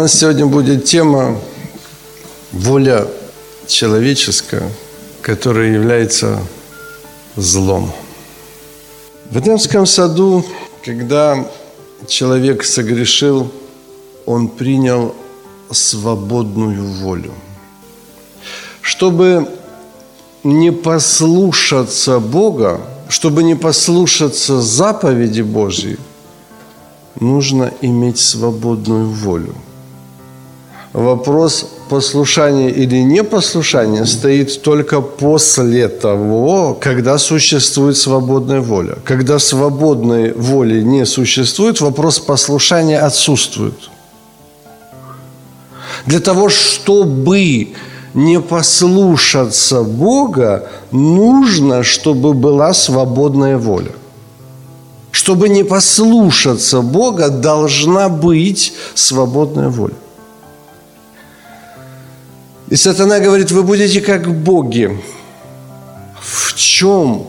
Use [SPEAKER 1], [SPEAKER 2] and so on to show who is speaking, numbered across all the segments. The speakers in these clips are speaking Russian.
[SPEAKER 1] Нас сегодня будет тема воля человеческая, которая является злом. В Эдемском саду, когда человек согрешил, он принял свободную волю. Чтобы не послушаться Бога, чтобы не послушаться заповеди Божьей, нужно иметь свободную волю. Вопрос послушания или непослушания стоит только после того, когда существует свободная воля. Когда свободной воли не существует, вопрос послушания отсутствует. Для того, чтобы не послушаться Бога, нужно, чтобы была свободная воля. Чтобы не послушаться Бога, должна быть свободная воля. И сатана говорит, вы будете как боги. В чем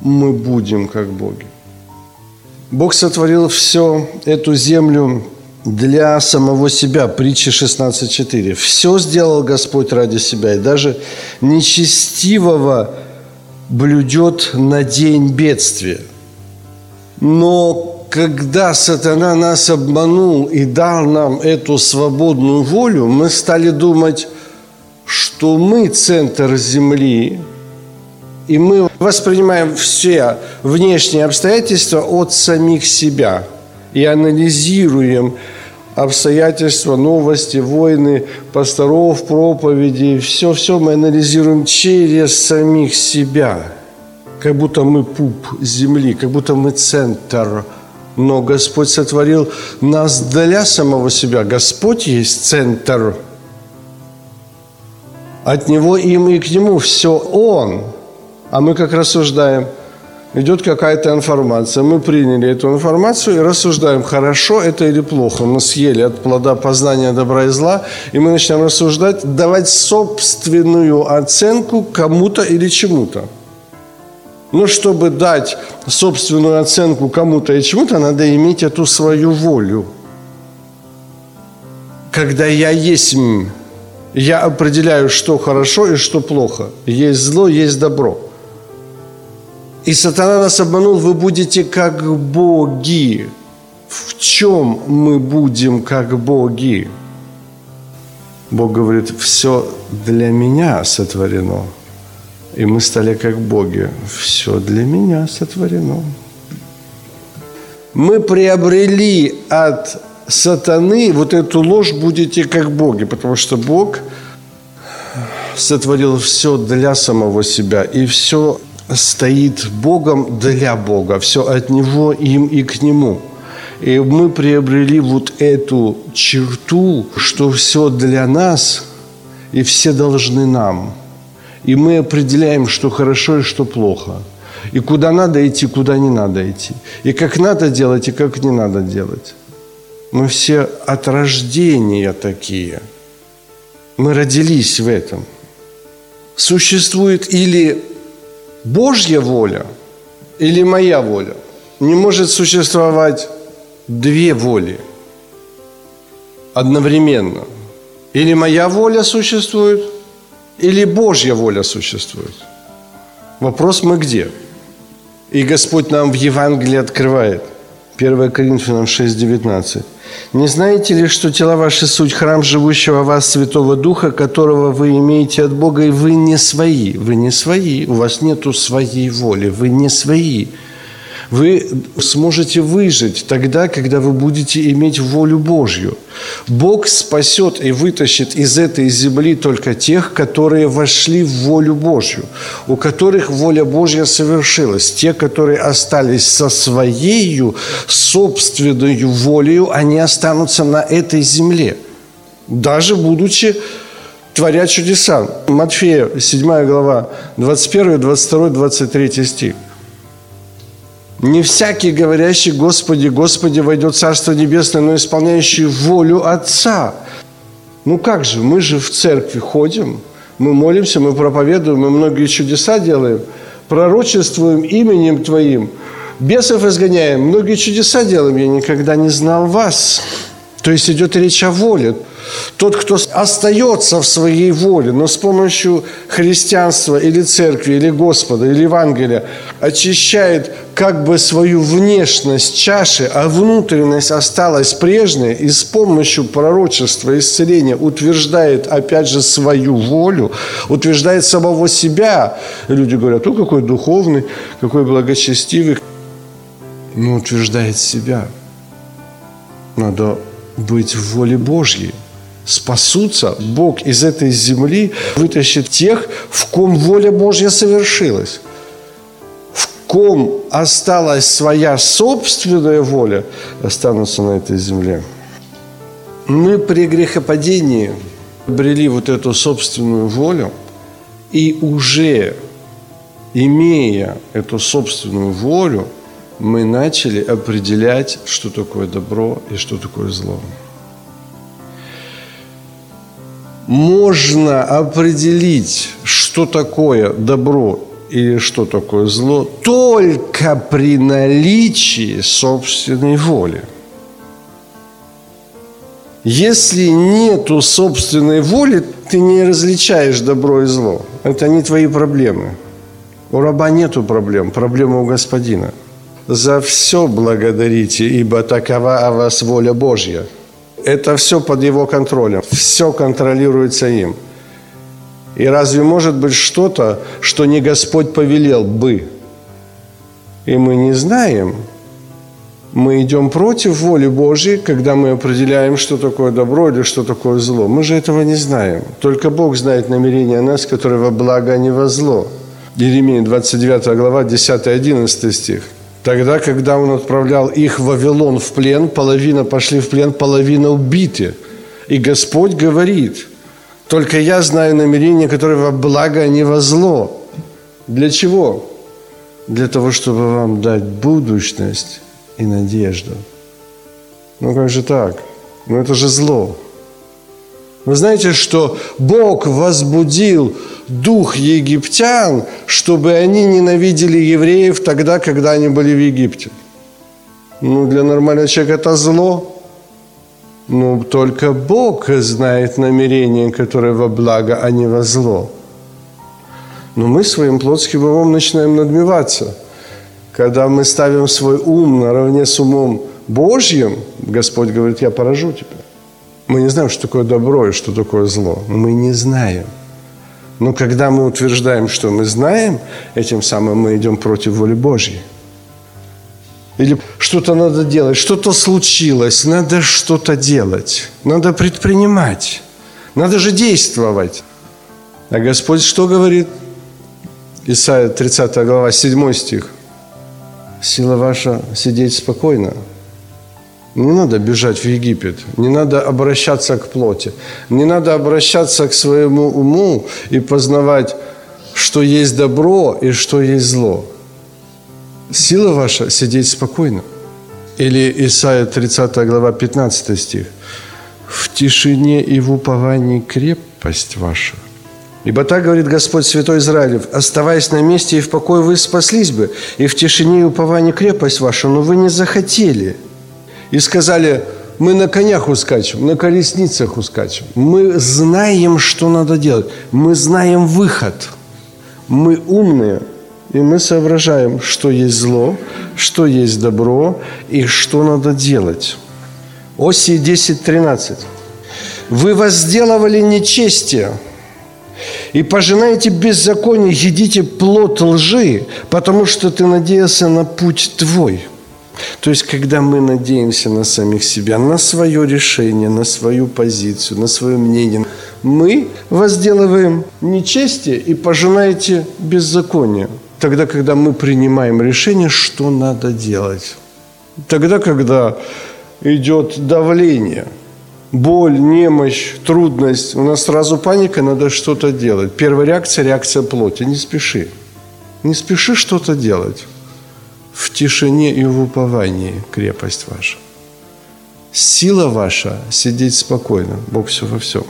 [SPEAKER 1] мы будем как боги? Бог сотворил все эту землю для самого себя. Притча 16.4. Все сделал Господь ради себя. И даже нечестивого блюдет на день бедствия. Но когда сатана нас обманул и дал нам эту свободную волю, мы стали думать, что мы центр Земли, и мы воспринимаем все внешние обстоятельства от самих себя и анализируем обстоятельства, новости, войны, пасторов, проповеди, все-все мы анализируем через самих себя, как будто мы пуп земли, как будто мы центр. Но Господь сотворил нас для самого себя. Господь есть центр – от Него, им и к Нему все Он. А мы как рассуждаем? Идет какая-то информация. Мы приняли эту информацию и рассуждаем, хорошо это или плохо. Мы съели от плода познания добра и зла, и мы начинаем рассуждать, давать собственную оценку кому-то или чему-то. Но чтобы дать собственную оценку кому-то и чему-то, надо иметь эту свою волю. Когда я есть я определяю, что хорошо и что плохо. Есть зло, есть добро. И сатана нас обманул, вы будете как боги. В чем мы будем как боги? Бог говорит, все для меня сотворено. И мы стали как боги. Все для меня сотворено. Мы приобрели от сатаны, вот эту ложь будете как боги, потому что Бог сотворил все для самого себя, и все стоит Богом для Бога, все от Него, им и к Нему. И мы приобрели вот эту черту, что все для нас, и все должны нам. И мы определяем, что хорошо и что плохо. И куда надо идти, куда не надо идти. И как надо делать, и как не надо делать. Мы все от рождения такие. Мы родились в этом. Существует или Божья воля, или моя воля. Не может существовать две воли одновременно. Или моя воля существует, или Божья воля существует. Вопрос мы где? И Господь нам в Евангелии открывает. 1 Коринфянам 6,19. Не знаете ли, что тела ваши суть храм живущего в вас Святого Духа, которого вы имеете от Бога, и вы не свои, вы не свои, у вас нету своей воли, вы не свои. Вы сможете выжить тогда, когда вы будете иметь волю Божью. Бог спасет и вытащит из этой земли только тех, которые вошли в волю Божью, у которых воля Божья совершилась. Те, которые остались со своей собственной волею, они останутся на этой земле, даже будучи творя чудеса. Матфея, 7 глава, 21, 22, 23 стих. Не всякий, говорящий «Господи, Господи, войдет в Царство Небесное», но исполняющий волю Отца. Ну как же, мы же в церкви ходим, мы молимся, мы проповедуем, мы многие чудеса делаем, пророчествуем именем Твоим, бесов изгоняем, многие чудеса делаем, я никогда не знал вас. То есть идет речь о воле. Тот, кто остается в своей воле, но с помощью христианства или церкви, или Господа, или Евангелия очищает как бы свою внешность чаши, а внутренность осталась прежней, и с помощью пророчества, исцеления утверждает опять же свою волю, утверждает самого себя. Люди говорят, о, какой духовный, какой благочестивый. Ну, утверждает себя. Надо быть в воле Божьей спасутся, Бог из этой земли вытащит тех, в ком воля Божья совершилась. В ком осталась своя собственная воля, останутся на этой земле. Мы при грехопадении обрели вот эту собственную волю, и уже имея эту собственную волю, мы начали определять, что такое добро и что такое зло. можно определить, что такое добро или что такое зло, только при наличии собственной воли. Если нету собственной воли, ты не различаешь добро и зло. Это не твои проблемы. У раба нету проблем, проблема у господина. За все благодарите, ибо такова о вас воля Божья – это все под его контролем. Все контролируется им. И разве может быть что-то, что не Господь повелел бы? И мы не знаем. Мы идем против воли Божьей, когда мы определяем, что такое добро или что такое зло. Мы же этого не знаем. Только Бог знает намерения нас, которые во благо, а не во зло. Еремия 29 глава, 10-11 стих. Тогда, когда он отправлял их в Вавилон в плен, половина пошли в плен, половина убиты. И Господь говорит, только я знаю намерения, которые во благо, а не во зло. Для чего? Для того, чтобы вам дать будущность и надежду. Ну как же так? Ну это же зло. Вы знаете, что Бог возбудил дух египтян, чтобы они ненавидели евреев тогда, когда они были в Египте. Ну, для нормального человека это зло. Но только Бог знает намерения, которые во благо, а не во зло. Но мы своим плотским умом начинаем надмеваться. Когда мы ставим свой ум наравне с умом Божьим, Господь говорит, я поражу тебя. Мы не знаем, что такое добро и что такое зло. Мы не знаем. Но когда мы утверждаем, что мы знаем, этим самым мы идем против воли Божьей. Или что-то надо делать, что-то случилось, надо что-то делать, надо предпринимать, надо же действовать. А Господь что говорит? Исайя 30 глава, 7 стих. Сила ваша сидеть спокойно, не надо бежать в Египет, не надо обращаться к плоти, не надо обращаться к своему уму и познавать, что есть добро и что есть зло. Сила ваша сидеть спокойно. Или Исайя 30 глава 15 стих. В тишине и в уповании крепость ваша. Ибо так говорит Господь Святой Израилев, оставаясь на месте и в покое вы спаслись бы, и в тишине и уповании крепость ваша, но вы не захотели – и сказали, мы на конях ускачем, на колесницах ускачем. Мы знаем, что надо делать. Мы знаем выход. Мы умные, и мы соображаем, что есть зло, что есть добро и что надо делать. Оси 10.13. Вы возделывали нечестие И пожинаете беззаконие, едите плод лжи, потому что ты надеялся на путь твой. То есть, когда мы надеемся на самих себя, на свое решение, на свою позицию, на свое мнение, мы возделываем нечестие и пожинаете беззаконие. Тогда, когда мы принимаем решение, что надо делать. Тогда, когда идет давление, боль, немощь, трудность, у нас сразу паника, надо что-то делать. Первая реакция – реакция плоти. Не спеши. Не спеши что-то делать. В тишине и в уповании крепость ваша. Сила ваша – сидеть спокойно. Бог все во всем.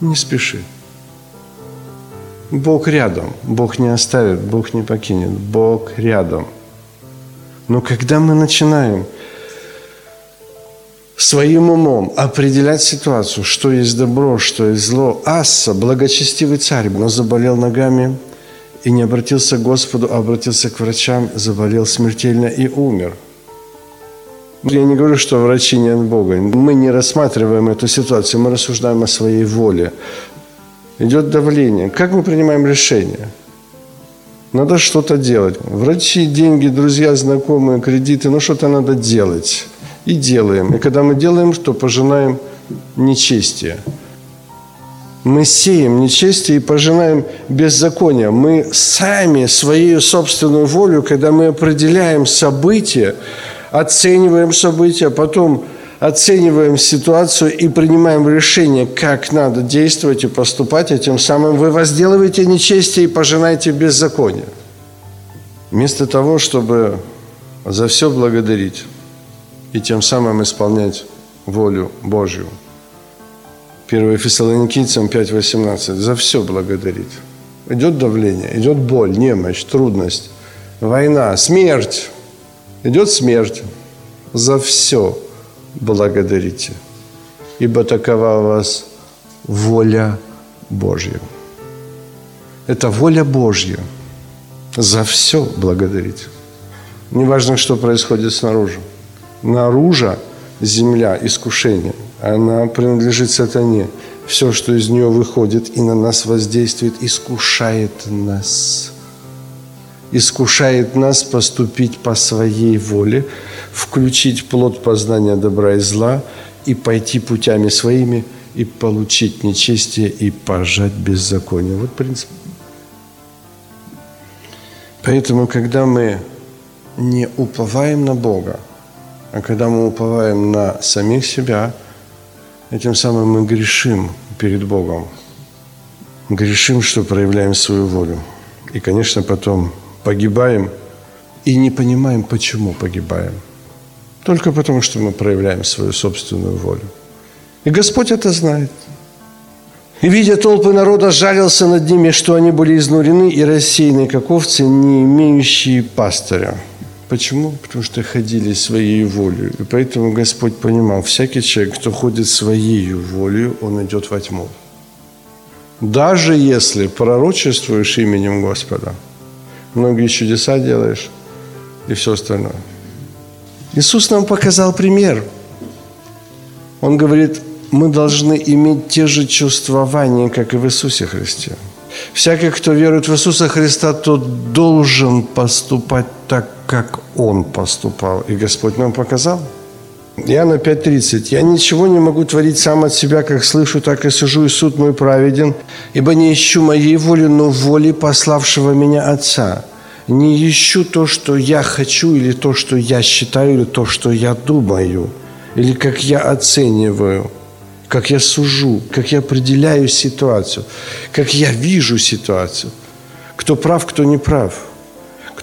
[SPEAKER 1] Не спеши. Бог рядом. Бог не оставит, Бог не покинет. Бог рядом. Но когда мы начинаем своим умом определять ситуацию, что есть добро, что есть зло, Асса, благочестивый царь, но заболел ногами и не обратился к Господу, а обратился к врачам, заболел смертельно и умер. Я не говорю, что врачи не от Бога. Мы не рассматриваем эту ситуацию, мы рассуждаем о своей воле. Идет давление. Как мы принимаем решение? Надо что-то делать. Врачи, деньги, друзья, знакомые, кредиты, ну что-то надо делать. И делаем. И когда мы делаем, то пожинаем нечестие. Мы сеем нечестие и пожинаем беззаконие. Мы сами своей собственную волю, когда мы определяем события, оцениваем события, потом оцениваем ситуацию и принимаем решение, как надо действовать и поступать, и тем самым вы возделываете нечестие и пожинаете беззаконие. Вместо того, чтобы за все благодарить и тем самым исполнять волю Божью. 1 Фессалоникийцам 5.18. За все благодарить. Идет давление, идет боль, немощь, трудность, война, смерть. Идет смерть. За все благодарите, ибо такова у вас воля Божья. Это воля Божья. За все благодарить. Неважно, что происходит снаружи. Наружа земля, искушение, она принадлежит сатане. Все, что из нее выходит и на нас воздействует, искушает нас. Искушает нас поступить по своей воле, включить плод познания добра и зла и пойти путями своими и получить нечестие и пожать беззаконие. Вот принцип. Поэтому, когда мы не уповаем на Бога, а когда мы уповаем на самих себя, этим самым мы грешим перед Богом. Грешим, что проявляем свою волю. И, конечно, потом погибаем и не понимаем, почему погибаем – только потому, что мы проявляем свою собственную волю. И Господь это знает. И, видя толпы народа, жалился над ними, что они были изнурены и рассеяны, как овцы, не имеющие пастыря. Почему? Потому что ходили своей волей. И поэтому Господь понимал, всякий человек, кто ходит своей волей, он идет во тьму. Даже если пророчествуешь именем Господа, многие чудеса делаешь и все остальное – Иисус нам показал пример. Он говорит, мы должны иметь те же чувствования, как и в Иисусе Христе. Всякий, кто верует в Иисуса Христа, тот должен поступать так, как Он поступал. И Господь нам показал. Иоанна 5.30. «Я ничего не могу творить сам от себя, как слышу, так и сужу, и суд мой праведен, ибо не ищу моей воли, но воли пославшего меня Отца» не ищу то, что я хочу, или то, что я считаю, или то, что я думаю, или как я оцениваю, как я сужу, как я определяю ситуацию, как я вижу ситуацию. Кто прав, кто не прав.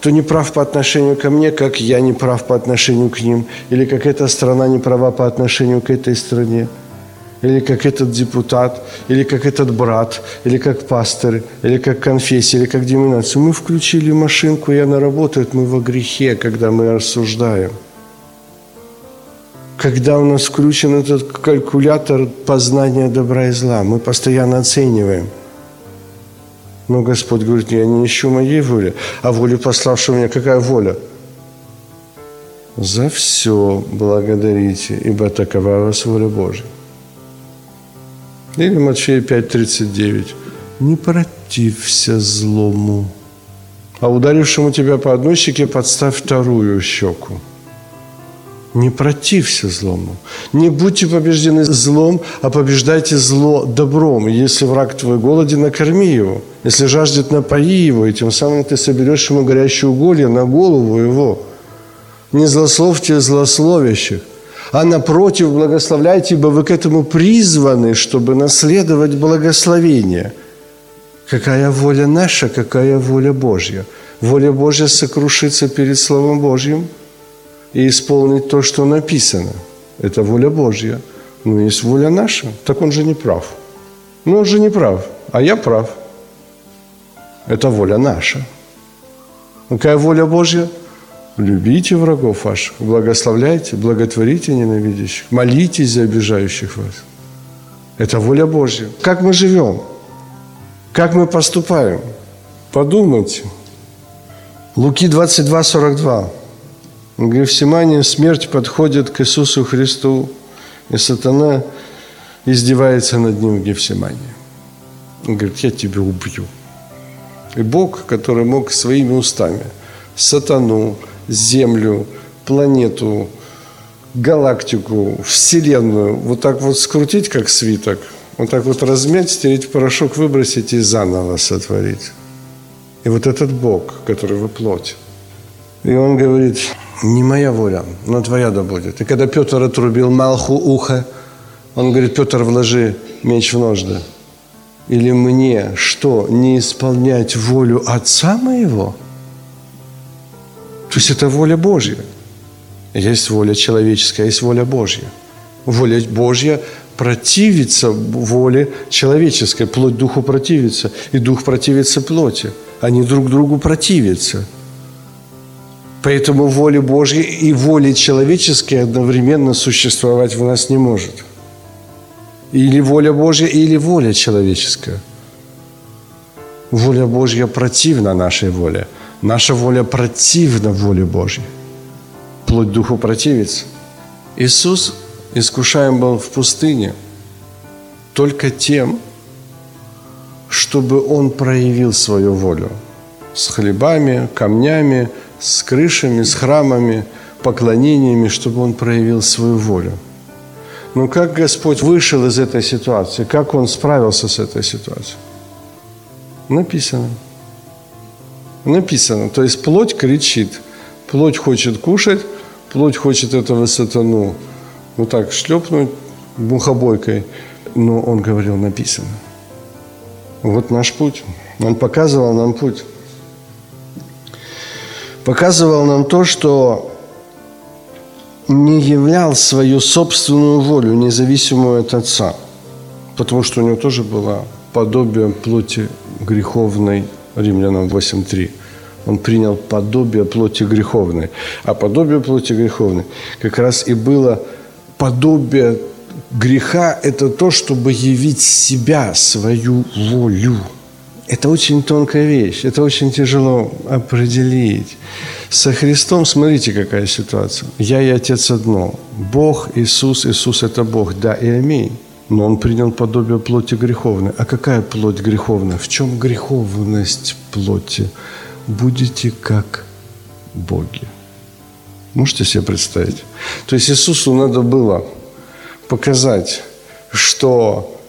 [SPEAKER 1] Кто не прав по отношению ко мне, как я не прав по отношению к ним, или как эта страна не права по отношению к этой стране – или как этот депутат, или как этот брат, или как пастор, или как конфессия, или как деноминация. Мы включили машинку, и она работает, мы во грехе, когда мы рассуждаем. Когда у нас включен этот калькулятор познания добра и зла, мы постоянно оцениваем. Но Господь говорит, я не ищу моей воли, а воли пославшего меня. Какая воля? За все благодарите, ибо такова вас воля Божья. Или Матфея 5.39. не протився злому. А ударившему тебя по одной щеке подставь вторую щеку. Не протився злому. Не будьте побеждены злом, а побеждайте зло добром. Если враг твой голоден, накорми его. Если жаждет, напои его, и тем самым ты соберешь ему горящие уголья на голову его. Не злословьте злословящих, а напротив благословляйте, ибо вы к этому призваны, чтобы наследовать благословение. Какая воля наша, какая воля Божья? Воля Божья сокрушиться перед Словом Божьим и исполнить то, что написано. Это воля Божья. Но есть воля наша, так он же не прав. Ну, он же не прав, а я прав. Это воля наша. Какая воля Божья? Любите врагов ваших, благословляйте, благотворите ненавидящих, молитесь за обижающих вас. Это воля Божья. Как мы живем? Как мы поступаем? Подумайте. Луки 22, 42. В Гефсимании смерть подходит к Иисусу Христу, и сатана издевается над ним в Гефсимании. Он говорит, я тебя убью. И Бог, который мог своими устами сатану, Землю, планету, галактику, Вселенную вот так вот скрутить, как свиток, вот так вот размять, стереть порошок, выбросить и заново сотворить. И вот этот Бог, который вы плоть. И он говорит, не моя воля, но твоя да будет. И когда Петр отрубил Малху ухо, он говорит, Петр, вложи меч в ножды. Или мне что, не исполнять волю Отца моего – то есть это воля Божья. Есть воля человеческая, есть воля Божья. Воля Божья противится воле человеческой, плоть духу противится, и дух противится плоти. Они друг другу противятся. Поэтому воля Божья и воля человеческая одновременно существовать в нас не может. Или воля Божья, или воля человеческая. Воля Божья противна нашей воле – Наша воля противна воле Божьей. Плоть духу противится. Иисус искушаем был в пустыне только тем, чтобы Он проявил свою волю с хлебами, камнями, с крышами, с храмами, поклонениями, чтобы Он проявил свою волю. Но как Господь вышел из этой ситуации, как Он справился с этой ситуацией? Написано – Написано. То есть плоть кричит. Плоть хочет кушать, плоть хочет этого сатану вот так шлепнуть мухобойкой. Но он говорил, написано. Вот наш путь. Он показывал нам путь. Показывал нам то, что не являл свою собственную волю, независимую от Отца. Потому что у него тоже было подобие плоти греховной Римлянам 8.3. Он принял подобие плоти греховной. А подобие плоти греховной как раз и было подобие греха – это то, чтобы явить себя, свою волю. Это очень тонкая вещь, это очень тяжело определить. Со Христом, смотрите, какая ситуация. Я и Отец одно. Бог, Иисус, Иисус – это Бог, да и аминь но он принял подобие плоти греховной. А какая плоть греховная? В чем греховность плоти? Будете как боги. Можете себе представить? То есть Иисусу надо было показать, что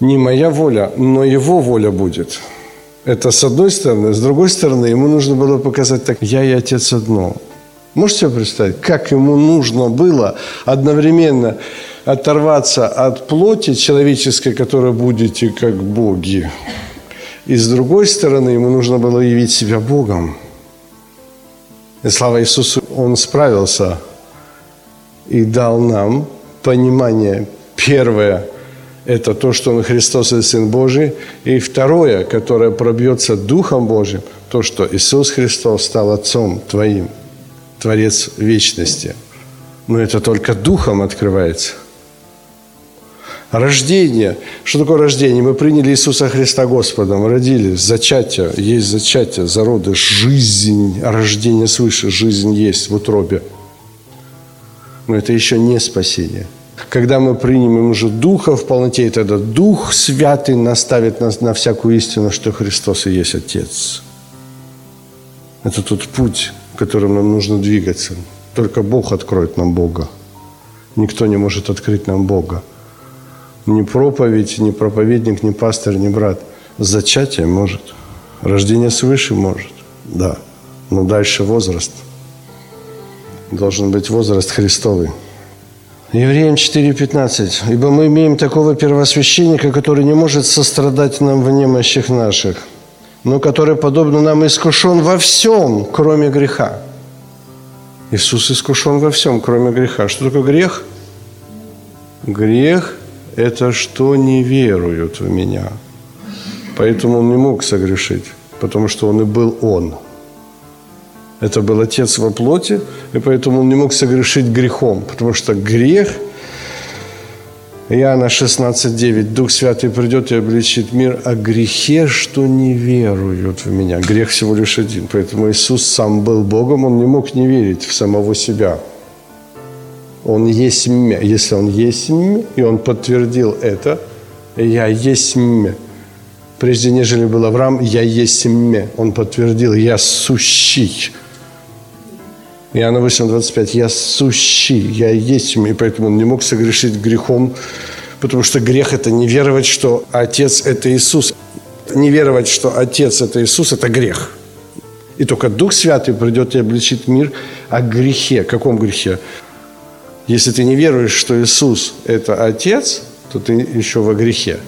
[SPEAKER 1] не моя воля, но Его воля будет. Это с одной стороны. С другой стороны, ему нужно было показать так, я и Отец одно. Можете себе представить, как ему нужно было одновременно оторваться от плоти человеческой, которой будете как боги. И с другой стороны, ему нужно было явить себя Богом. И слава Иисусу, Он справился и дал нам понимание. Первое – это то, что Он Христос и Сын Божий. И второе, которое пробьется Духом Божьим, то, что Иисус Христос стал Отцом Твоим, Творец вечности. Но это только Духом открывается – Рождение. Что такое рождение? Мы приняли Иисуса Христа Господом, родились, зачатие, есть зачатие, зародыш, жизнь, рождение свыше, жизнь есть в утробе. Но это еще не спасение. Когда мы примем уже Духа в полноте, и тогда Дух Святый наставит нас на всякую истину, что Христос и есть Отец. Это тот путь, которым нам нужно двигаться. Только Бог откроет нам Бога. Никто не может открыть нам Бога. Ни проповедь, ни проповедник, ни пастор, ни брат. Зачатие может. Рождение свыше может. Да. Но дальше возраст. Должен быть возраст Христовый. Евреям 4.15. «Ибо мы имеем такого первосвященника, который не может сострадать нам в немощах наших, но который, подобно нам, искушен во всем, кроме греха». Иисус искушен во всем, кроме греха. Что такое грех? Грех – это что не веруют в Меня. Поэтому Он не мог согрешить, потому что Он и был Он. Это был Отец во плоти, и поэтому Он не мог согрешить грехом, потому что грех – Иоанна 16,9. Дух Святый придет и обличит мир о грехе, что не веруют в Меня. Грех всего лишь один. Поэтому Иисус сам был Богом, Он не мог не верить в самого себя. Он есть мя. Если Он есть мя, и Он подтвердил это, «Я есть мя». Прежде нежели был Авраам, «Я есть мя». Он подтвердил «Я сущий». Иоанна 8:25, «Я сущий, я есть им», и поэтому он не мог согрешить грехом, потому что грех – это не веровать, что Отец – это Иисус. Не веровать, что Отец – это Иисус – это грех. И только Дух Святый придет и обличит мир о грехе. Каком грехе? Если ты не веруешь, что Иисус – это Отец, то ты еще во грехе.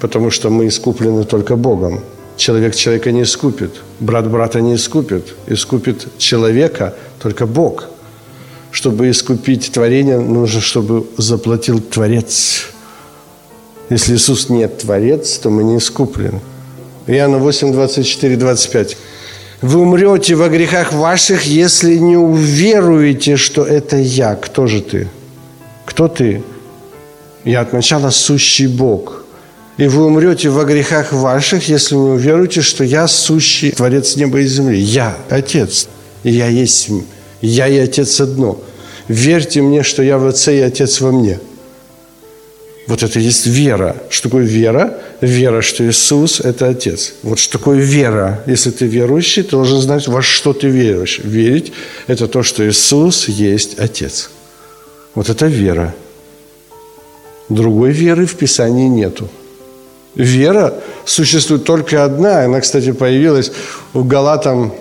[SPEAKER 1] Потому что мы искуплены только Богом. Человек человека не искупит, брат брата не искупит. Искупит человека только Бог. Чтобы искупить творение, нужно, чтобы заплатил Творец. Если Иисус не Творец, то мы не искуплены. Иоанна 8, 24, 25. «Вы умрете во грехах ваших, если не уверуете, что это я». Кто же ты? Кто ты? Я от начала сущий Бог – и вы умрете во грехах ваших, если не уверуете, что я сущий Творец неба и земли. Я Отец, и я есть Я и Отец одно. Верьте мне, что я в Отце и Отец во мне. Вот это есть вера. Что такое вера? Вера, что Иисус – это Отец. Вот что такое вера. Если ты верующий, ты должен знать, во что ты веруешь. Верить – это то, что Иисус есть Отец. Вот это вера. Другой веры в Писании нету. Вера существует только одна. Она, кстати, появилась в Галатам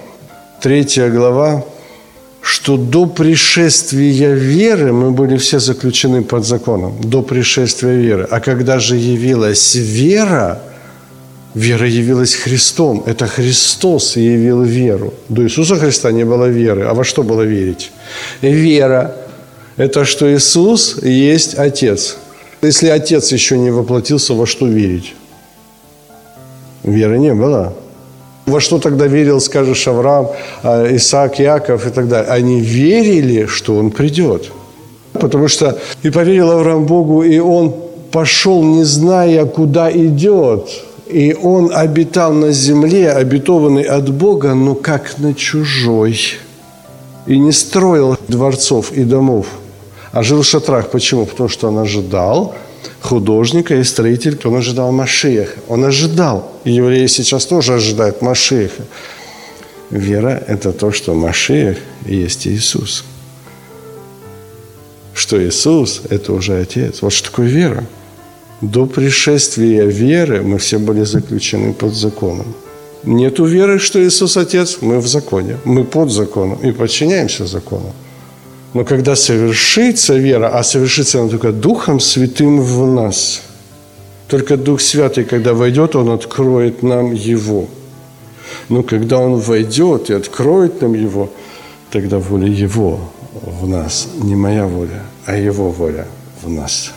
[SPEAKER 1] 3 глава, что до пришествия веры мы были все заключены под законом, до пришествия веры. А когда же явилась вера, вера явилась Христом. Это Христос явил веру. До Иисуса Христа не было веры. А во что было верить? Вера – это что Иисус есть Отец. Если Отец еще не воплотился, во что верить? Веры не было. Во что тогда верил, скажешь, Авраам, а, Исаак, Яков и так далее? Они верили, что он придет. Потому что и поверил Авраам Богу, и он пошел, не зная, куда идет. И он обитал на земле, обетованный от Бога, но как на чужой. И не строил дворцов и домов, а жил в шатрах. Почему? Потому что он ожидал – художника и строитель, он ожидал Машиеха. Он ожидал. И евреи сейчас тоже ожидают Машиеха. Вера – это то, что Машиех есть Иисус. Что Иисус – это уже Отец. Вот что такое вера. До пришествия веры мы все были заключены под законом. Нету веры, что Иисус Отец, мы в законе. Мы под законом и подчиняемся закону. Но когда совершится вера, а совершится она только Духом Святым в нас, только Дух Святый, когда войдет, Он откроет нам Его. Но когда Он войдет и откроет нам Его, тогда воля Его в нас, не моя воля, а Его воля в нас.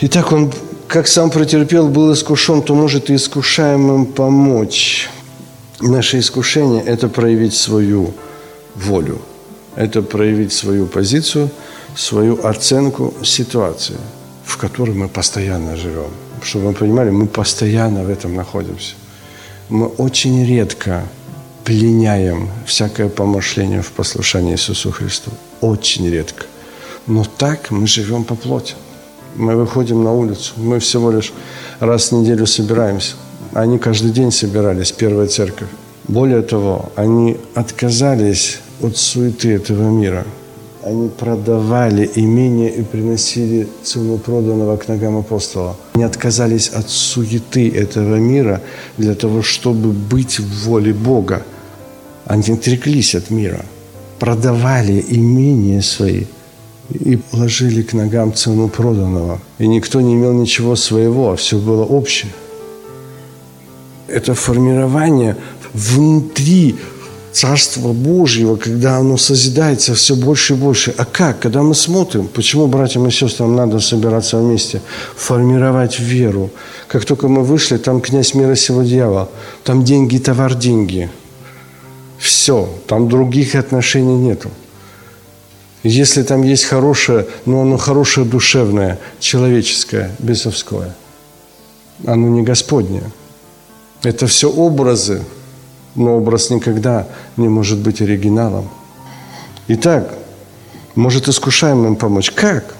[SPEAKER 1] Итак, Он, как сам претерпел, был искушен, то может и искушаемым помочь. Наше искушение – это проявить свою волю – это проявить свою позицию, свою оценку ситуации, в которой мы постоянно живем. Чтобы вы понимали, мы постоянно в этом находимся. Мы очень редко пленяем всякое помышление в послушании Иисусу Христу. Очень редко. Но так мы живем по плоти. Мы выходим на улицу, мы всего лишь раз в неделю собираемся. Они каждый день собирались, первая церковь. Более того, они отказались от суеты этого мира. Они продавали имение и приносили цену проданного к ногам апостола. Они отказались от суеты этого мира для того, чтобы быть в воле Бога. Они отреклись от мира, продавали имение свои и положили к ногам цену проданного. И никто не имел ничего своего, а все было общее. Это формирование внутри Царства Божьего, когда оно созидается все больше и больше. А как? Когда мы смотрим, почему братьям и сестрам надо собираться вместе, формировать веру. Как только мы вышли, там князь мира сего дьявола, там деньги, товар, деньги. Все, там других отношений нету. Если там есть хорошее, но оно хорошее душевное, человеческое, бесовское, оно не Господнее. Это все образы, но образ никогда не может быть оригиналом. Итак, может искушаемым помочь. Как?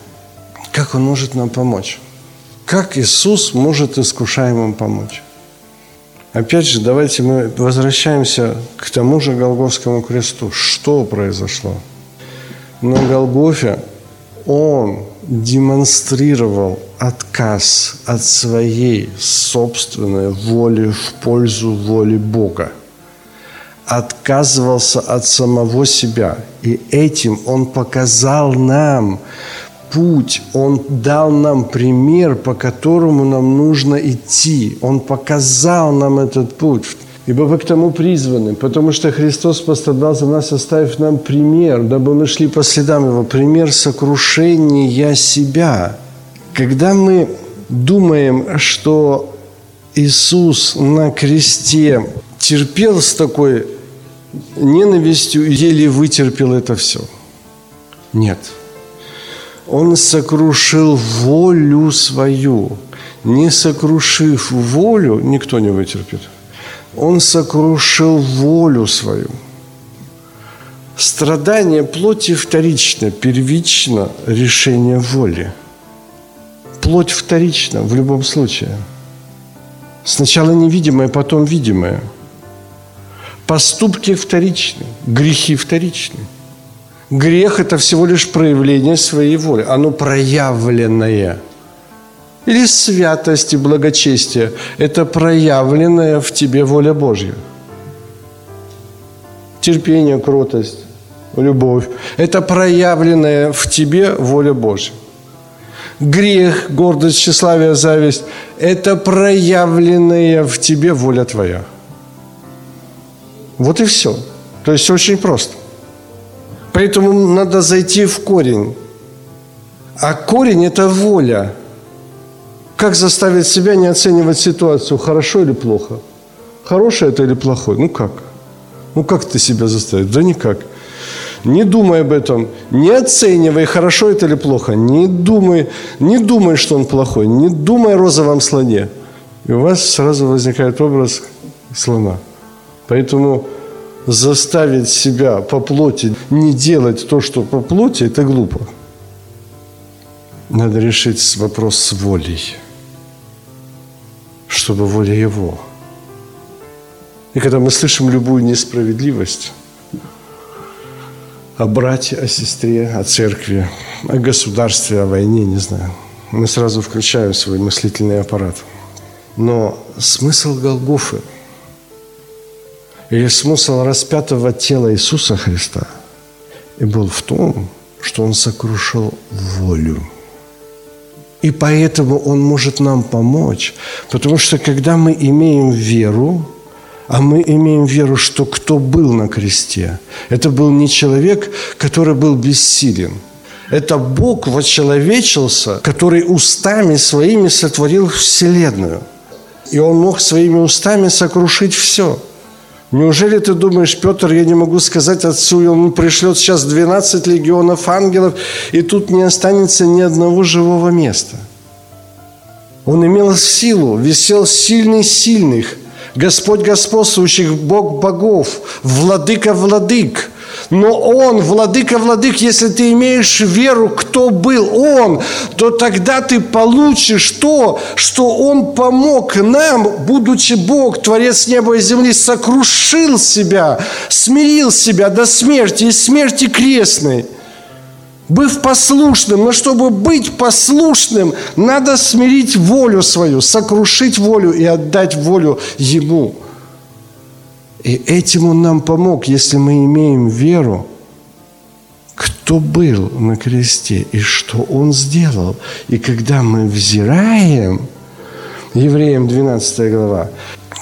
[SPEAKER 1] Как Он может нам помочь? Как Иисус может искушаемым помочь? Опять же, давайте мы возвращаемся к тому же Голговскому кресту. Что произошло? На Голгофе Он демонстрировал отказ от своей собственной воли в пользу воли Бога отказывался от самого себя. И этим Он показал нам путь, Он дал нам пример, по которому нам нужно идти. Он показал нам этот путь. Ибо вы к тому призваны, потому что Христос пострадал за нас, оставив нам пример, дабы мы шли по следам Его. Пример сокрушения себя. Когда мы думаем, что Иисус на кресте терпел с такой ненавистью еле вытерпел это все. Нет. Он сокрушил волю свою. Не сокрушив волю, никто не вытерпит. Он сокрушил волю свою. Страдание плоти вторично, первично решение воли. Плоть вторична в любом случае. Сначала невидимое, потом видимое – Поступки вторичны, грехи вторичны. Грех – это всего лишь проявление своей воли. Оно проявленное. Или святость и благочестие – это проявленная в тебе воля Божья. Терпение, кротость, любовь – это проявленная в тебе воля Божья. Грех, гордость, тщеславие, зависть – это проявленная в тебе воля твоя – вот и все. То есть очень просто. Поэтому надо зайти в корень. А корень – это воля. Как заставить себя не оценивать ситуацию, хорошо или плохо? Хорошее это или плохое? Ну как? Ну как ты себя заставишь? Да никак. Не думай об этом, не оценивай, хорошо это или плохо. Не думай, не думай, что он плохой, не думай о розовом слоне. И у вас сразу возникает образ слона – Поэтому заставить себя по плоти не делать то, что по плоти, это глупо. Надо решить вопрос с волей, чтобы воля Его. И когда мы слышим любую несправедливость о брате, о сестре, о церкви, о государстве, о войне, не знаю, мы сразу включаем свой мыслительный аппарат. Но смысл Голгофы – или смысл распятого тела Иисуса Христа и был в том, что Он сокрушил волю. И поэтому Он может нам помочь, потому что когда мы имеем веру, а мы имеем веру, что кто был на кресте, это был не человек, который был бессилен. Это Бог вочеловечился, который устами своими сотворил Вселенную. И Он мог своими устами сокрушить все – Неужели ты думаешь, Петр, я не могу сказать отцу, и он пришлет сейчас 12 легионов ангелов, и тут не останется ни одного живого места? Он имел силу, висел сильный сильных, Господь господствующих, Бог богов, владыка владык. Но Он, владыка владык, если ты имеешь веру, кто был Он, то тогда ты получишь то, что Он помог нам, будучи Бог, Творец неба и земли, сокрушил себя, смирил себя до смерти и смерти крестной – быв послушным. Но чтобы быть послушным, надо смирить волю свою, сокрушить волю и отдать волю Ему. И этим Он нам помог, если мы имеем веру, кто был на кресте и что Он сделал. И когда мы взираем, Евреям 12 глава,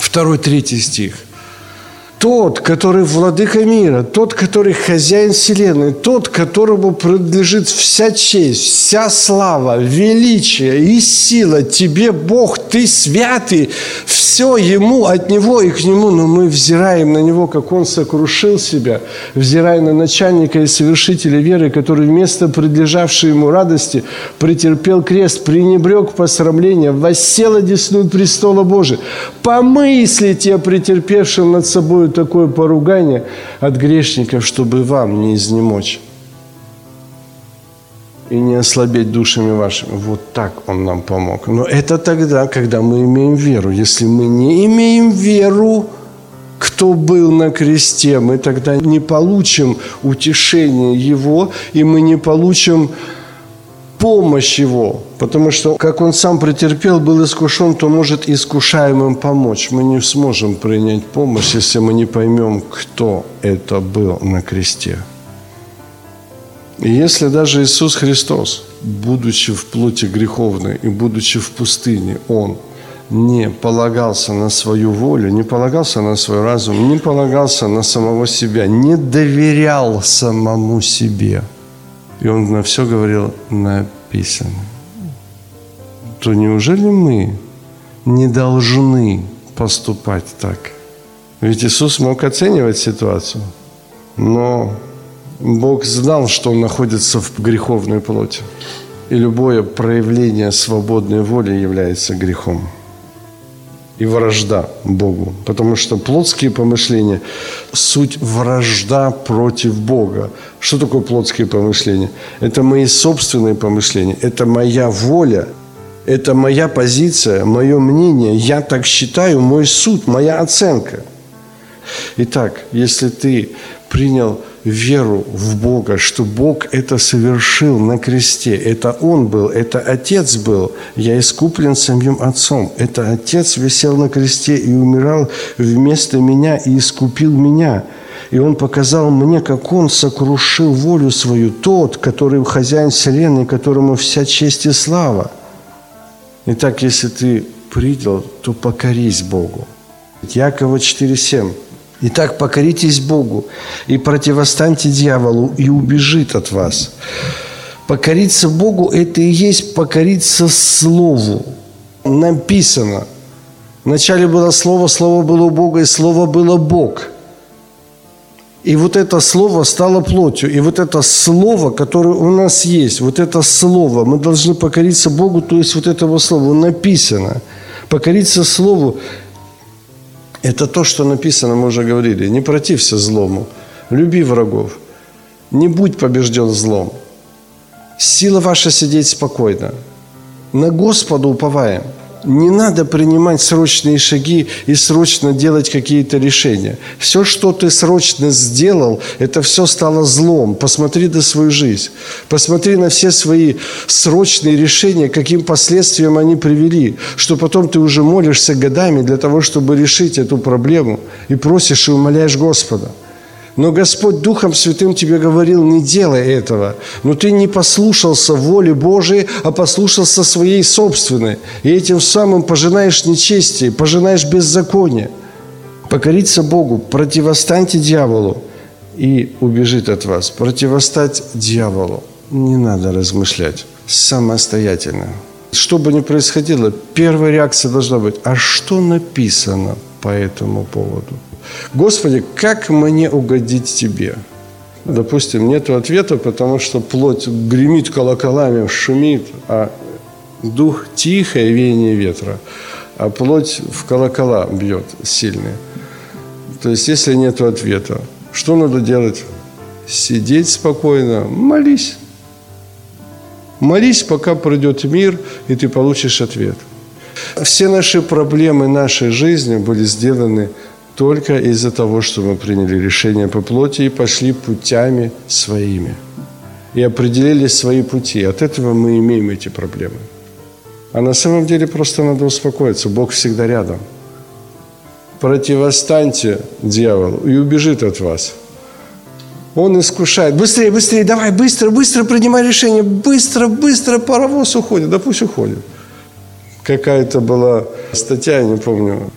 [SPEAKER 1] 2-3 стих – тот, который владыка мира, тот, который хозяин вселенной, тот, которому принадлежит вся честь, вся слава, величие и сила. Тебе, Бог, ты святый, все ему, от него и к нему. Но мы взираем на него, как он сокрушил себя, взирая на начальника и совершителя веры, который вместо предлежавшей ему радости претерпел крест, пренебрег посрамление, воссел одесную престола Божия. Помыслите о претерпевшем над собой такое поругание от грешников, чтобы вам не изнемочь и не ослабеть душами вашими. Вот так Он нам помог. Но это тогда, когда мы имеем веру. Если мы не имеем веру, кто был на кресте, мы тогда не получим утешение Его, и мы не получим помощь Его. Потому что, как Он сам претерпел, был искушен, то может искушаемым помочь. Мы не сможем принять помощь, если мы не поймем, кто это был на кресте. И если даже Иисус Христос, будучи в плоти греховной и будучи в пустыне, Он не полагался на свою волю, не полагался на свой разум, не полагался на самого себя, не доверял самому себе. И Он на все говорил написано. То неужели мы не должны поступать так? Ведь Иисус мог оценивать ситуацию, но Бог знал, что он находится в греховной плоти. И любое проявление свободной воли является грехом. И вражда Богу. Потому что плотские помышления – суть вражда против Бога. Что такое плотские помышления? Это мои собственные помышления. Это моя воля. Это моя позиция, мое мнение. Я так считаю, мой суд, моя оценка. Итак, если ты принял веру в Бога, что Бог это совершил на кресте. Это Он был, это Отец был. Я искуплен самим Отцом. Это Отец висел на кресте и умирал вместо меня и искупил меня. И Он показал мне, как Он сокрушил волю свою, тот, который хозяин вселенной, которому вся честь и слава. Итак, если ты принял, то покорись Богу. Якова 4,7. Итак, покоритесь Богу и противостаньте дьяволу, и убежит от вас. Покориться Богу – это и есть покориться Слову. Написано. Вначале было Слово, Слово было у Бога, и Слово было Бог. И вот это Слово стало плотью. И вот это Слово, которое у нас есть, вот это Слово, мы должны покориться Богу, то есть вот этого Слова написано. Покориться Слову это то, что написано, мы уже говорили. Не протився злому, люби врагов, не будь побежден злом. Сила ваша сидеть спокойно. На Господа уповаем – не надо принимать срочные шаги и срочно делать какие-то решения. Все, что ты срочно сделал, это все стало злом. Посмотри на свою жизнь. Посмотри на все свои срочные решения, каким последствиям они привели. Что потом ты уже молишься годами для того, чтобы решить эту проблему. И просишь и умоляешь Господа – но Господь Духом Святым тебе говорил, не делай этого. Но ты не послушался воле Божией, а послушался своей собственной. И этим самым пожинаешь нечестие, пожинаешь беззаконие. Покориться Богу, противостаньте дьяволу, и убежит от вас. Противостать дьяволу. Не надо размышлять. Самостоятельно. Что бы ни происходило, первая реакция должна быть, а что написано по этому поводу? Господи, как мне угодить Тебе? Допустим, нет ответа, потому что плоть гремит колоколами, шумит, а дух тихое веяние ветра, а плоть в колокола бьет сильные. То есть, если нет ответа, что надо делать? сидеть спокойно, молись. Молись, пока придет мир, и ты получишь ответ. Все наши проблемы нашей жизни были сделаны только из-за того, что мы приняли решение по плоти и пошли путями своими. И определили свои пути. От этого мы имеем эти проблемы. А на самом деле просто надо успокоиться. Бог всегда рядом. Противостаньте дьяволу и убежит от вас. Он искушает. Быстрее, быстрее, давай, быстро, быстро принимай решение. Быстро, быстро, паровоз уходит. Да пусть уходит. Какая-то была статья, я не помню,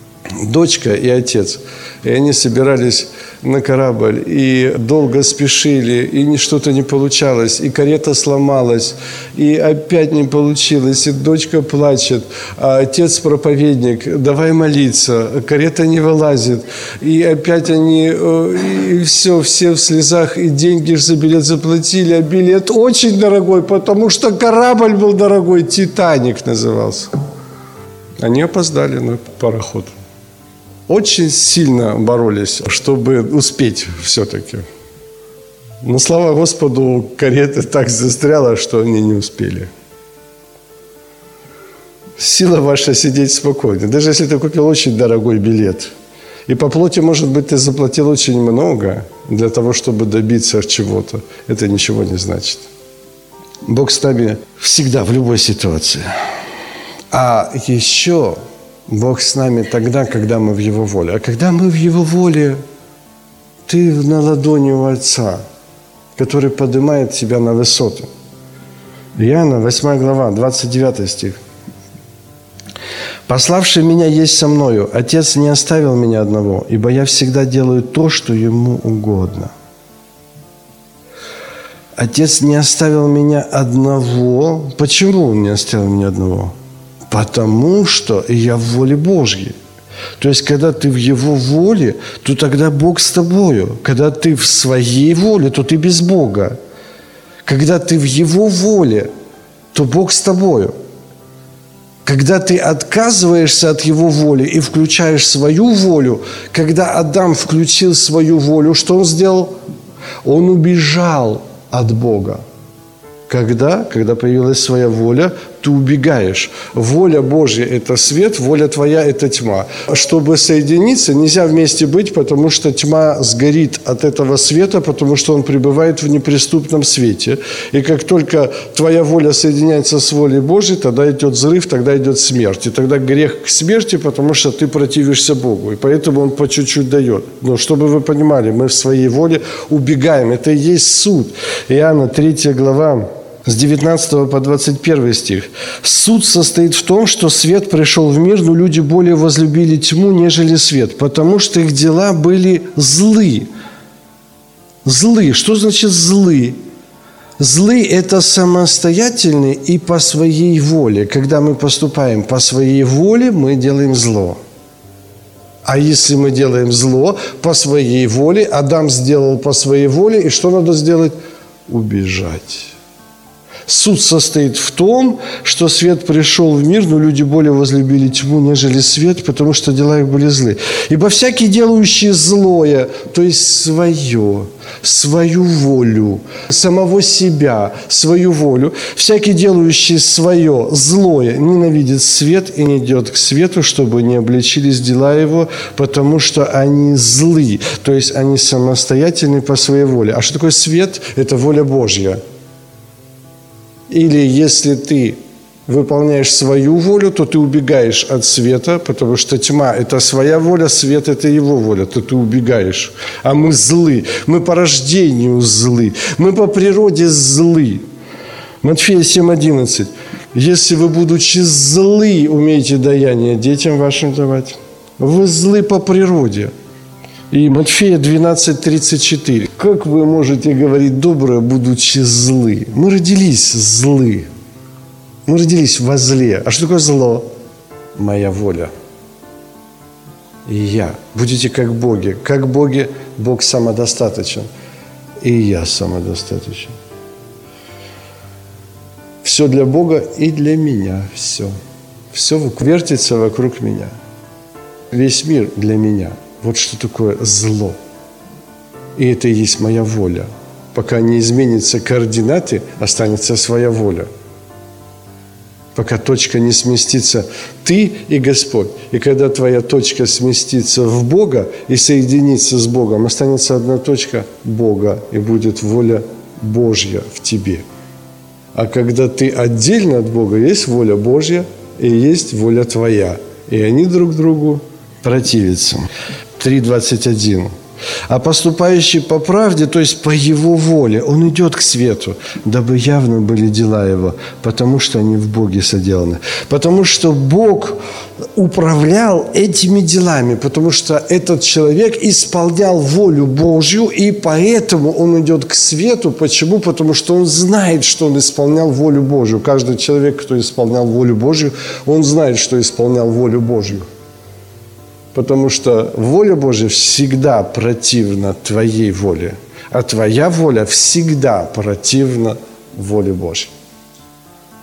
[SPEAKER 1] дочка и отец. И они собирались на корабль и долго спешили, и что-то не получалось, и карета сломалась, и опять не получилось, и дочка плачет, а отец проповедник, давай молиться, карета не вылазит, и опять они, э, и все, все в слезах, и деньги за билет заплатили, а билет очень дорогой, потому что корабль был дорогой, «Титаник» назывался. Они опоздали на пароход очень сильно боролись, чтобы успеть все-таки. Но слава Господу, карета так застряла, что они не успели. Сила ваша сидеть спокойно. Даже если ты купил очень дорогой билет, и по плоти, может быть, ты заплатил очень много для того, чтобы добиться чего-то, это ничего не значит. Бог с нами всегда, в любой ситуации. А еще Бог с нами тогда, когда мы в Его воле. А когда мы в Его воле, ты на ладони у Отца, который поднимает тебя на высоту. Иоанна, 8 глава, 29 стих. «Пославший меня есть со мною. Отец не оставил меня одного, ибо я всегда делаю то, что ему угодно». Отец не оставил меня одного. Почему он не оставил меня одного? Потому что я в воле Божьей. То есть, когда ты в Его воле, то тогда Бог с тобою. Когда ты в своей воле, то ты без Бога. Когда ты в Его воле, то Бог с тобою. Когда ты отказываешься от Его воли и включаешь свою волю, когда Адам включил свою волю, что он сделал? Он убежал от Бога. Когда? Когда появилась своя воля, ты убегаешь. Воля Божья – это свет, воля твоя – это тьма. Чтобы соединиться, нельзя вместе быть, потому что тьма сгорит от этого света, потому что он пребывает в неприступном свете. И как только твоя воля соединяется с волей Божьей, тогда идет взрыв, тогда идет смерть. И тогда грех к смерти, потому что ты противишься Богу. И поэтому он по чуть-чуть дает. Но чтобы вы понимали, мы в своей воле убегаем. Это и есть суд. Иоанна 3 глава, с 19 по 21 стих. «Суд состоит в том, что свет пришел в мир, но люди более возлюбили тьму, нежели свет, потому что их дела были злы». Злы. Что значит злы? Злы – это самостоятельные и по своей воле. Когда мы поступаем по своей воле, мы делаем зло. А если мы делаем зло по своей воле, Адам сделал по своей воле, и что надо сделать? Убежать. Суд состоит в том, что свет пришел в мир, но люди более возлюбили тьму, нежели свет, потому что дела их были злы. Ибо всякий, делающий злое, то есть свое, свою волю, самого себя, свою волю, всякий, делающий свое злое, ненавидит свет и не идет к свету, чтобы не обличились дела его, потому что они злы, то есть они самостоятельны по своей воле. А что такое свет? Это воля Божья – или если ты выполняешь свою волю, то ты убегаешь от света, потому что тьма – это своя воля, свет – это его воля, то ты убегаешь. А мы злы, мы по рождению злы, мы по природе злы. Матфея 7,11. «Если вы, будучи злы, умеете даяние детям вашим давать, вы злы по природе». И Матфея 12.34. Как вы можете говорить доброе, будучи злы? Мы родились злы. Мы родились во зле. А что такое зло? Моя воля. И я. Будете как боги. Как боги, Бог самодостаточен. И я самодостаточен. Все для Бога и для меня. Все. Все вертится вокруг меня. Весь мир для меня – вот что такое зло. И это и есть моя воля. пока не изменятся координаты, останется своя воля. Пока точка не сместится, ты и Господь. И когда твоя точка сместится в Бога и соединится с Богом, останется одна точка Бога, и будет воля Божья в тебе. А когда ты отдельно от Бога, есть воля Божья и есть воля твоя. И они друг другу противятся. 3.21. А поступающий по правде, то есть по его воле, он идет к свету, дабы явно были дела его, потому что они в Боге соделаны. Потому что Бог управлял этими делами, потому что этот человек исполнял волю Божью, и поэтому он идет к свету. Почему? Потому что он знает, что он исполнял волю Божью. Каждый человек, кто исполнял волю Божью, он знает, что исполнял волю Божью потому что воля Божья всегда противна твоей воле, а твоя воля всегда противна воле Божьей.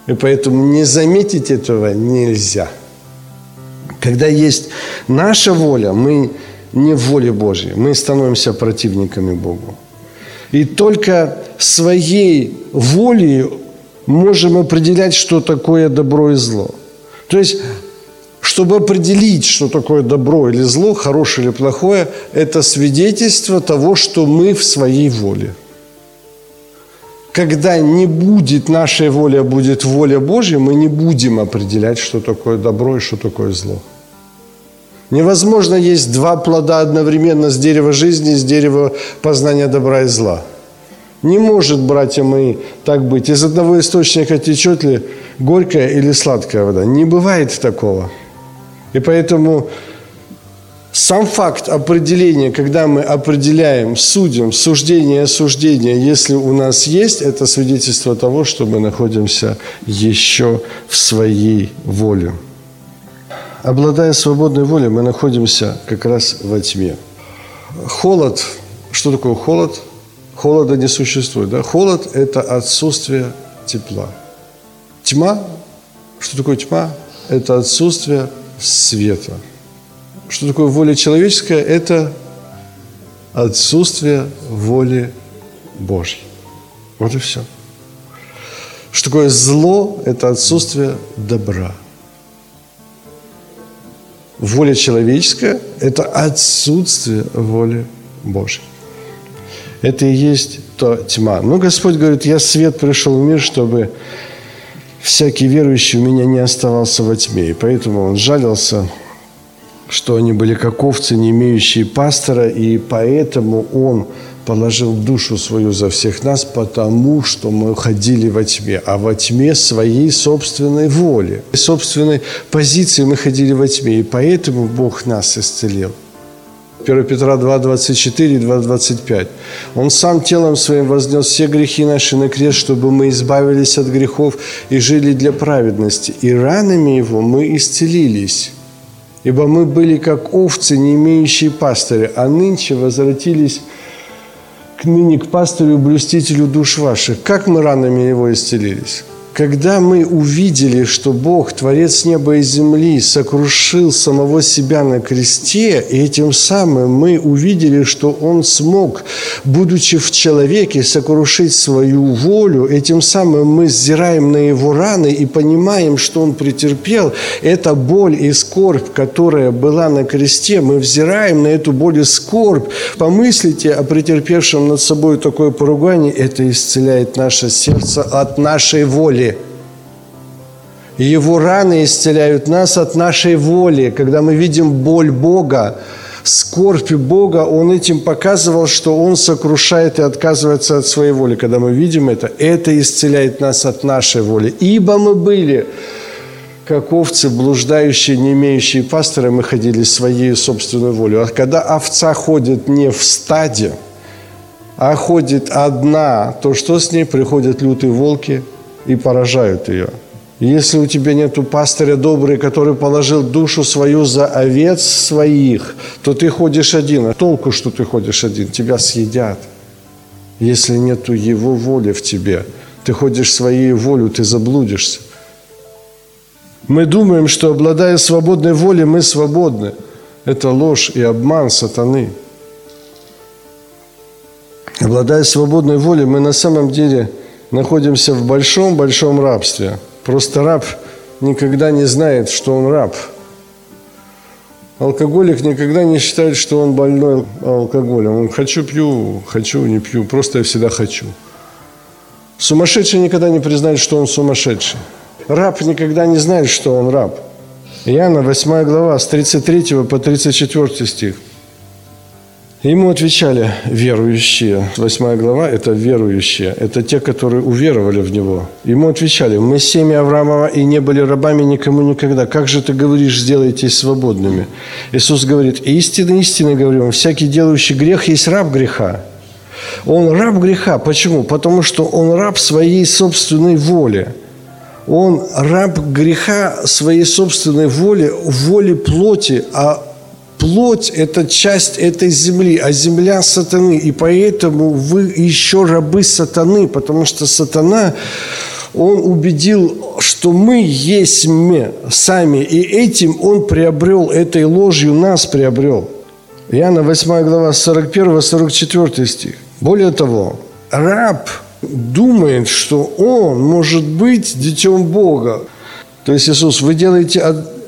[SPEAKER 1] И поэтому не заметить этого нельзя. Когда есть наша воля, мы не в воле Божьей, мы становимся противниками Богу. И только своей волей можем определять, что такое добро и зло. То есть чтобы определить, что такое добро или зло, хорошее или плохое, это свидетельство того, что мы в своей воле. Когда не будет нашей воли, а будет воля Божья, мы не будем определять, что такое добро и что такое зло. Невозможно есть два плода одновременно с дерева жизни и с дерева познания добра и зла. Не может, братья мои, так быть. Из одного источника течет ли горькая или сладкая вода? Не бывает такого. И поэтому сам факт определения, когда мы определяем, судим, суждение осуждение, если у нас есть, это свидетельство того, что мы находимся еще в своей воле. Обладая свободной волей, мы находимся как раз во тьме. Холод. Что такое холод? Холода не существует. Да? Холод – это отсутствие тепла. Тьма. Что такое тьма? Это отсутствие света. Что такое воля человеческая? Это отсутствие воли Божьей. Вот и все. Что такое зло? Это отсутствие добра. Воля человеческая – это отсутствие воли Божьей. Это и есть то тьма. Но Господь говорит, я свет пришел в мир, чтобы всякий верующий у меня не оставался во тьме. И поэтому он жалился, что они были как овцы, не имеющие пастора, и поэтому он положил душу свою за всех нас, потому что мы ходили во тьме, а во тьме своей собственной воли, собственной позиции мы ходили во тьме, и поэтому Бог нас исцелил. 1 Петра 2, 24 2, 25. Он сам телом своим вознес все грехи наши на крест, чтобы мы избавились от грехов и жили для праведности. И ранами Его мы исцелились. Ибо мы были как овцы, не имеющие пастыря, а нынче возвратились к ныне к пастырю, блюстителю душ ваших. Как мы ранами Его исцелились? Когда мы увидели, что Бог, Творец неба и земли, сокрушил самого себя на кресте, и этим самым мы увидели, что Он смог, будучи в человеке, сокрушить свою волю, этим самым мы взираем на Его раны и понимаем, что Он претерпел. Это боль и скорбь, которая была на кресте, мы взираем на эту боль и скорбь. Помыслите о претерпевшем над собой такое поругание, это исцеляет наше сердце от нашей воли его раны исцеляют нас от нашей воли. Когда мы видим боль Бога, скорбь Бога, Он этим показывал, что Он сокрушает и отказывается от своей воли. Когда мы видим это, это исцеляет нас от нашей воли. Ибо мы были как овцы, блуждающие, не имеющие пастора, мы ходили своей собственной волей. А когда овца ходит не в стаде, а ходит одна, то что с ней? Приходят лютые волки и поражают ее – если у тебя нету пастыря добрый, который положил душу свою за овец своих, то ты ходишь один. А толку, что ты ходишь один? Тебя съедят. Если нету его воли в тебе, ты ходишь своей волю, ты заблудишься. Мы думаем, что обладая свободной волей, мы свободны. Это ложь и обман сатаны. обладая свободной волей, мы на самом деле находимся в большом-большом рабстве. Просто раб никогда не знает, что он раб. Алкоголик никогда не считает, что он больной алкоголем. Он хочу пью, хочу не пью, просто я всегда хочу. Сумасшедший никогда не признает, что он сумасшедший. Раб никогда не знает, что он раб. Иоанна 8 глава с 33 по 34 стих. Ему отвечали верующие. Восьмая глава – это верующие. Это те, которые уверовали в Него. Ему отвечали, мы семя Авраамова и не были рабами никому никогда. Как же ты говоришь, сделайтесь свободными? Иисус говорит, истинно, истинно говорю вам, всякий делающий грех есть раб греха. Он раб греха. Почему? Потому что он раб своей собственной воли. Он раб греха своей собственной воли, воли плоти, а плоть – это часть этой земли, а земля – сатаны. И поэтому вы еще рабы сатаны, потому что сатана, он убедил, что мы есть мы сами, и этим он приобрел, этой ложью нас приобрел. Иоанна 8 глава 41-44 стих. Более того, раб думает, что он может быть детем Бога. То есть Иисус, вы делаете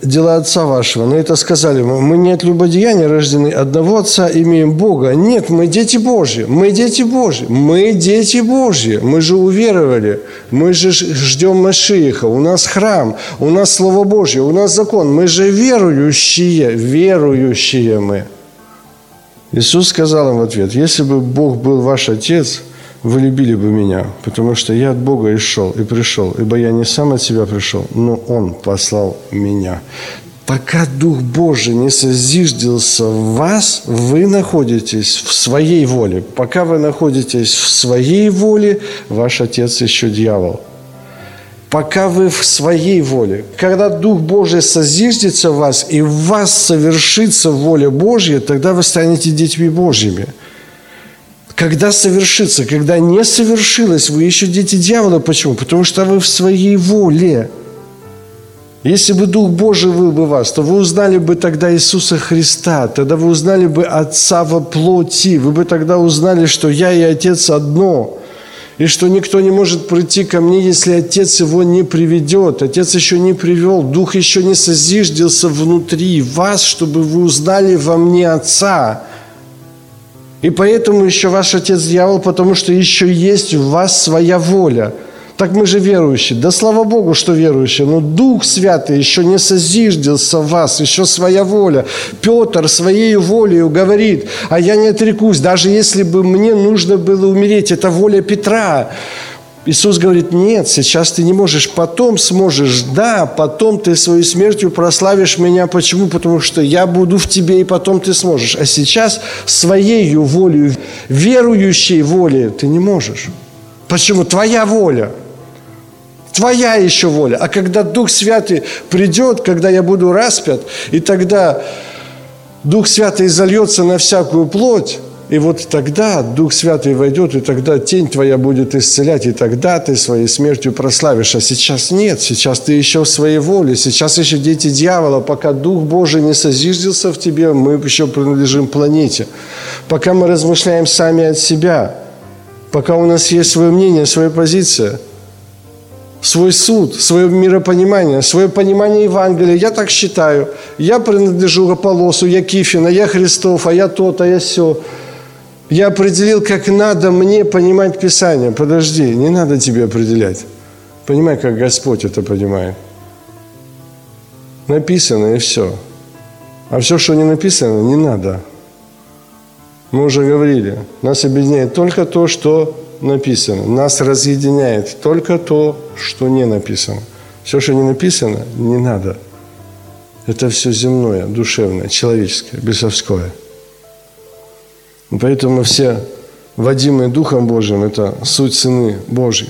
[SPEAKER 1] дела Отца вашего. Но это сказали мы. Мы не от любодеяния рождены, одного Отца имеем Бога. Нет, мы дети Божьи. Мы дети Божьи. Мы дети Божьи. Мы же уверовали. Мы же ждем Машииха. У нас храм. У нас Слово Божье. У нас закон. Мы же верующие. Верующие мы. Иисус сказал им в ответ, если бы Бог был ваш Отец, вы любили бы меня, потому что я от Бога и шел, и пришел, ибо я не сам от себя пришел, но Он послал меня. Пока Дух Божий не созиждился в вас, вы находитесь в своей воле. Пока вы находитесь в своей воле, ваш Отец еще дьявол – пока вы в своей воле. Когда Дух Божий созиждется в вас, и в вас совершится воля Божья, тогда вы станете детьми Божьими. Когда совершится, когда не совершилось, вы еще дети дьявола. Почему? Потому что вы в своей воле. Если бы Дух Божий был бы вас, то вы узнали бы тогда Иисуса Христа, тогда вы узнали бы Отца во плоти, вы бы тогда узнали, что я и Отец одно – и что никто не может прийти ко мне, если Отец его не приведет. Отец еще не привел, Дух еще не созиждился внутри вас, чтобы вы узнали во мне Отца. И поэтому еще ваш Отец дьявол, потому что еще есть в вас своя воля – так мы же верующие. Да слава Богу, что верующие. Но Дух Святый еще не созиждился в вас, еще своя воля. Петр своей волей говорит, а я не отрекусь, даже если бы мне нужно было умереть. Это воля Петра. Иисус говорит, нет, сейчас ты не можешь, потом сможешь. Да, потом ты своей смертью прославишь меня. Почему? Потому что я буду в тебе, и потом ты сможешь. А сейчас своей волей, верующей волей ты не можешь. Почему? Твоя воля – Твоя еще воля. А когда Дух Святый придет, когда я буду распят, и тогда Дух Святый зальется на всякую плоть, и вот тогда Дух Святый войдет, и тогда тень твоя будет исцелять, и тогда ты своей смертью прославишь. А сейчас нет, сейчас ты еще в своей воле, сейчас еще дети дьявола. Пока Дух Божий не созиждился в тебе, мы еще принадлежим планете. Пока мы размышляем сами от себя, пока у нас есть свое мнение, своя позиция – свой суд, свое миропонимание, свое понимание Евангелия. Я так считаю. Я принадлежу Аполосу, я Кифина, я Христов, а я тот, а я все. Я определил, как надо мне понимать Писание. Подожди, не надо тебе определять. Понимай, как Господь это понимает. Написано и все. А все, что не написано, не надо. Мы уже говорили, нас объединяет только то, что написано. Нас разъединяет только то, что не написано. Все, что не написано, не надо. Это все земное, душевное, человеческое, бесовское. Поэтому все водимые Духом Божьим – это суть сыны Божьи,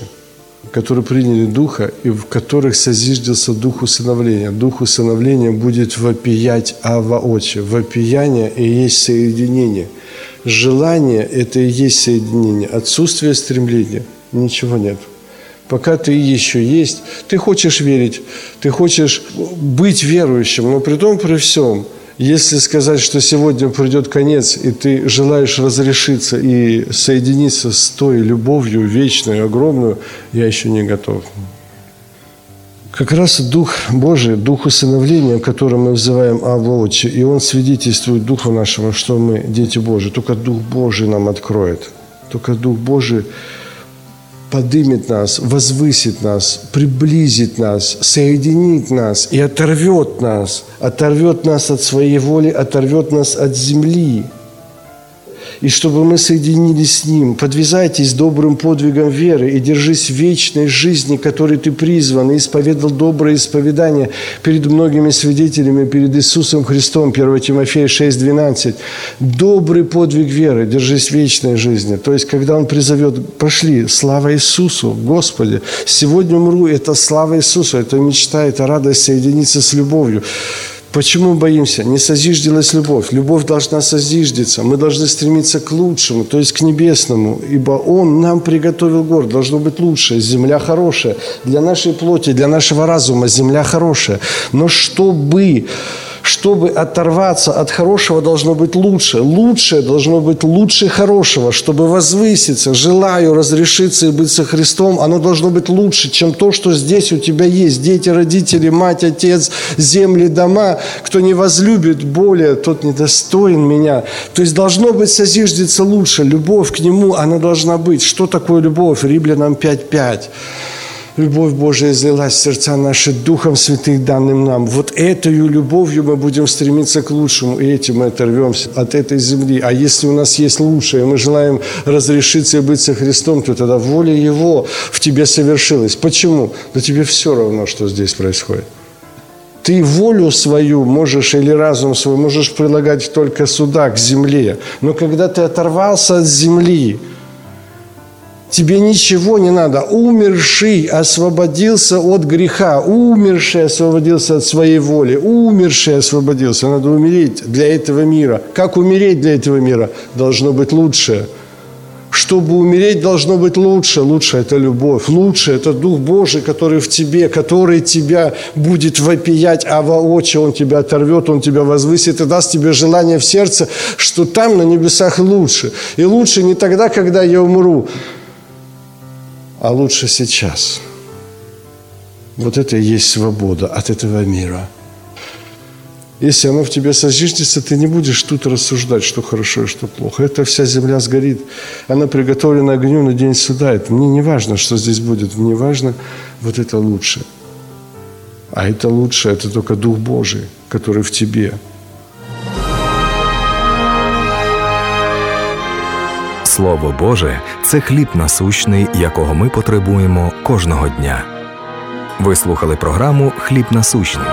[SPEAKER 1] которые приняли Духа и в которых созиждется Дух усыновления. Дух усыновления будет вопиять Ава Отче. Вопияние и есть соединение – Желание – это и есть соединение. Отсутствие стремления – ничего нет. Пока ты еще есть, ты хочешь верить, ты хочешь быть верующим, но при том, при всем, Если сказать, что сегодня придет конец, и ты желаешь разрешиться и соединиться с той любовью вечной, огромную, я еще не готов. Как раз Дух Божий, Дух усыновления, который мы взываем Авва Отче, и Он свидетельствует Духу нашему, что мы дети Божии. Только Дух Божий нам откроет. Только Дух Божий подымет нас, возвысит нас, приблизит нас, соединит нас и оторвет нас, оторвет нас от своей воли, оторвет нас от земли – и чтобы мы соединились с Ним. Подвязайтесь добрым подвигом веры и держись вечной жизни, которой ты призван, и исповедал доброе исповедание перед многими свидетелями, перед Иисусом Христом, 1 Тимофея 6,12. Добрый подвиг веры, держись вечной жизни. То есть, когда Он призовет, пошли, слава Иисусу, Господи, сегодня умру, это слава Иисусу, это мечта, это радость соединиться с любовью. Почему боимся? Не созиждилась любовь. Любовь должна созиждиться. Мы должны стремиться к лучшему, то есть к небесному, ибо Он нам приготовил город. Должно быть лучше. Земля хорошая. Для нашей плоти, для нашего разума земля хорошая. Но чтобы чтобы оторваться от хорошего, должно быть лучше. Лучшее должно быть лучше хорошего. Чтобы возвыситься, желаю разрешиться и быть со Христом, оно должно быть лучше, чем то, что здесь у тебя есть. Дети, родители, мать, отец, земли, дома. Кто не возлюбит более, тот недостоин меня. То есть должно быть созиждется лучше. Любовь к Нему, она должна быть. Что такое любовь? Римлянам 5.5. Любовь Божия излилась в сердца наши Духом Святых, данным нам. Вот этой любовью мы будем стремиться к лучшему, и этим мы оторвемся от этой земли. А если у нас есть лучшее, мы желаем разрешиться и быть со Христом, то тогда воля Его в тебе совершилась. Почему? Да тебе все равно, что здесь происходит. Ты волю свою можешь или разум свой можешь прилагать только сюда, к земле. Но когда ты оторвался от земли, Тебе ничего не надо. Умерший освободился от греха. Умерший освободился от своей воли. Умерший освободился. Надо умереть для этого мира. Как умереть для этого мира? Должно быть лучше. Чтобы умереть, должно быть лучше. Лучше – это любовь. Лучше – это Дух Божий, который в тебе, который тебя будет вопиять, а воочию Он тебя оторвет, Он тебя возвысит и даст тебе желание в сердце, что там на небесах лучше. И лучше не тогда, когда я умру, а лучше сейчас. Вот это и есть свобода от этого мира. Если оно в тебе сожжется, ты не будешь тут рассуждать, что хорошо и что плохо. Это вся земля сгорит. Она приготовлена огню на день суда. Это мне не важно, что здесь будет. Мне важно вот это лучше. А это лучше, это только Дух Божий, который в тебе –
[SPEAKER 2] Слово Боже це хліб насущний, якого ми потребуємо кожного дня. Ви слухали програму Хліб насущний.